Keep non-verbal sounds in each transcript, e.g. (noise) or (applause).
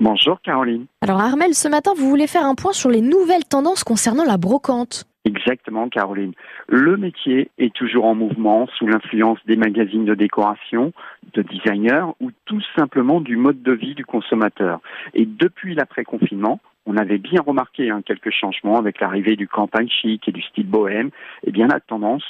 Bonjour Caroline. Alors Armel, ce matin, vous voulez faire un point sur les nouvelles tendances concernant la brocante. Exactement Caroline. Le métier est toujours en mouvement sous l'influence des magazines de décoration, de designers ou tout simplement du mode de vie du consommateur. Et depuis l'après-confinement, on avait bien remarqué hein, quelques changements avec l'arrivée du campagne chic et du style bohème. Eh bien, la tendance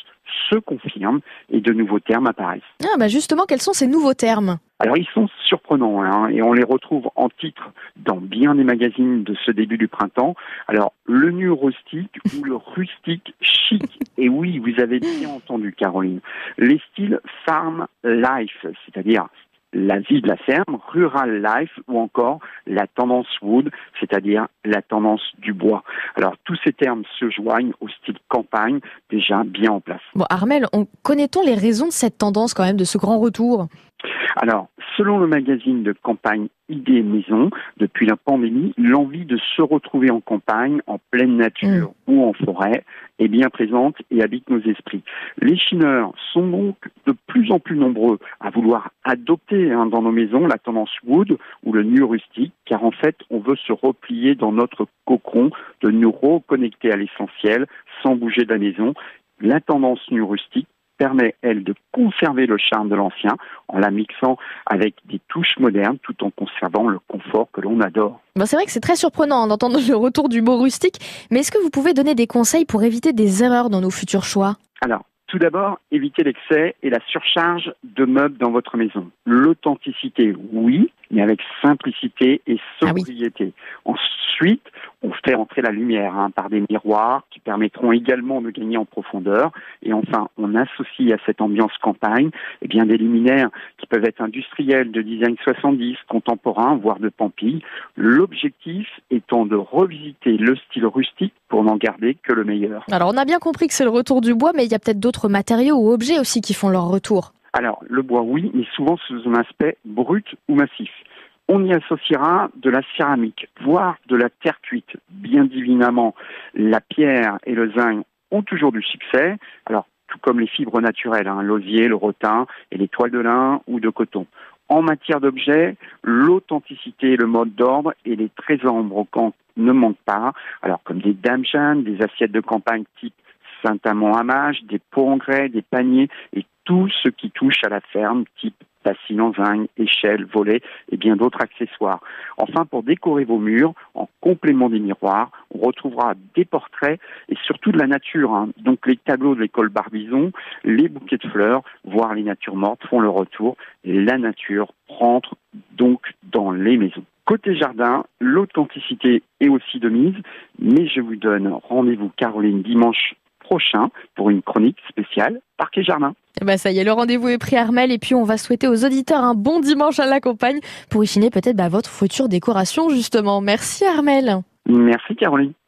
se confirme et de nouveaux termes apparaissent. Ah bah justement, quels sont ces nouveaux termes? Alors ils sont surprenants hein, et on les retrouve en titre dans bien des magazines de ce début du printemps. Alors le nu rustique (laughs) ou le rustique chic? Et oui, vous avez bien entendu Caroline. Les styles farm life, c'est-à-dire la vie de la ferme, rural life ou encore la tendance wood, c'est-à-dire la tendance du bois. Alors tous ces termes se joignent au style campagne déjà bien en place. Bon Armel, on connaît-on les raisons de cette tendance quand même, de ce grand retour? Alors, selon le magazine de campagne Idées Maison, depuis la pandémie, l'envie de se retrouver en campagne, en pleine nature mm. ou en forêt est bien présente et habite nos esprits. Les chineurs sont donc de plus en plus nombreux à vouloir adopter hein, dans nos maisons la tendance wood ou le nu rustique, car en fait, on veut se replier dans notre cocon, de nous reconnecter à l'essentiel sans bouger de la maison. La tendance nu rustique permet, elle, de conserver le charme de l'ancien en la mixant avec des touches modernes tout en conservant le confort que l'on adore. Bon, c'est vrai que c'est très surprenant d'entendre le retour du mot rustique, mais est-ce que vous pouvez donner des conseils pour éviter des erreurs dans nos futurs choix? Alors, tout d'abord, évitez l'excès et la surcharge de meubles dans votre maison. L'authenticité, oui, mais avec simplicité et ah sobriété. Ensuite, on fait entrer la lumière hein, par des miroirs qui permettront également de gagner en profondeur. Et enfin, on associe à cette ambiance campagne eh bien, des luminaires qui peuvent être industriels, de design 70, contemporain, voire de Pampille. L'objectif étant de revisiter le style rustique pour n'en garder que le meilleur. Alors, on a bien compris que c'est le retour du bois, mais il y a peut-être d'autres matériaux ou objets aussi qui font leur retour. Alors, le bois, oui, mais souvent sous un aspect brut ou massif. On y associera de la céramique, voire de la terre cuite. Bien divinement, la pierre et le zinc ont toujours du succès. Alors, tout comme les fibres naturelles, hein, l'osier, le rotin et les toiles de lin ou de coton. En matière d'objets, l'authenticité, le mode d'ordre et les trésors brocants ne manquent pas. Comme des dames des assiettes de campagne type Saint-Amand-Hamage, des pots en grès, des paniers et tout ce qui touche à la ferme, type en zinc, échelle, volet et bien d'autres accessoires. Enfin, pour décorer vos murs, en complément des miroirs, on retrouvera des portraits et surtout de la nature. Hein. Donc les tableaux de l'école Barbizon, les bouquets de fleurs, voire les natures mortes font le retour et la nature rentre donc dans les maisons. Côté jardin, l'authenticité est aussi de mise, mais je vous donne rendez-vous Caroline dimanche prochain pour une chronique spéciale Parquet Jardin. Bah ça y est, le rendez-vous est pris Armel et puis on va souhaiter aux auditeurs un bon dimanche à la campagne pour y peut-être bah, votre future décoration justement. Merci Armel. Merci Caroline.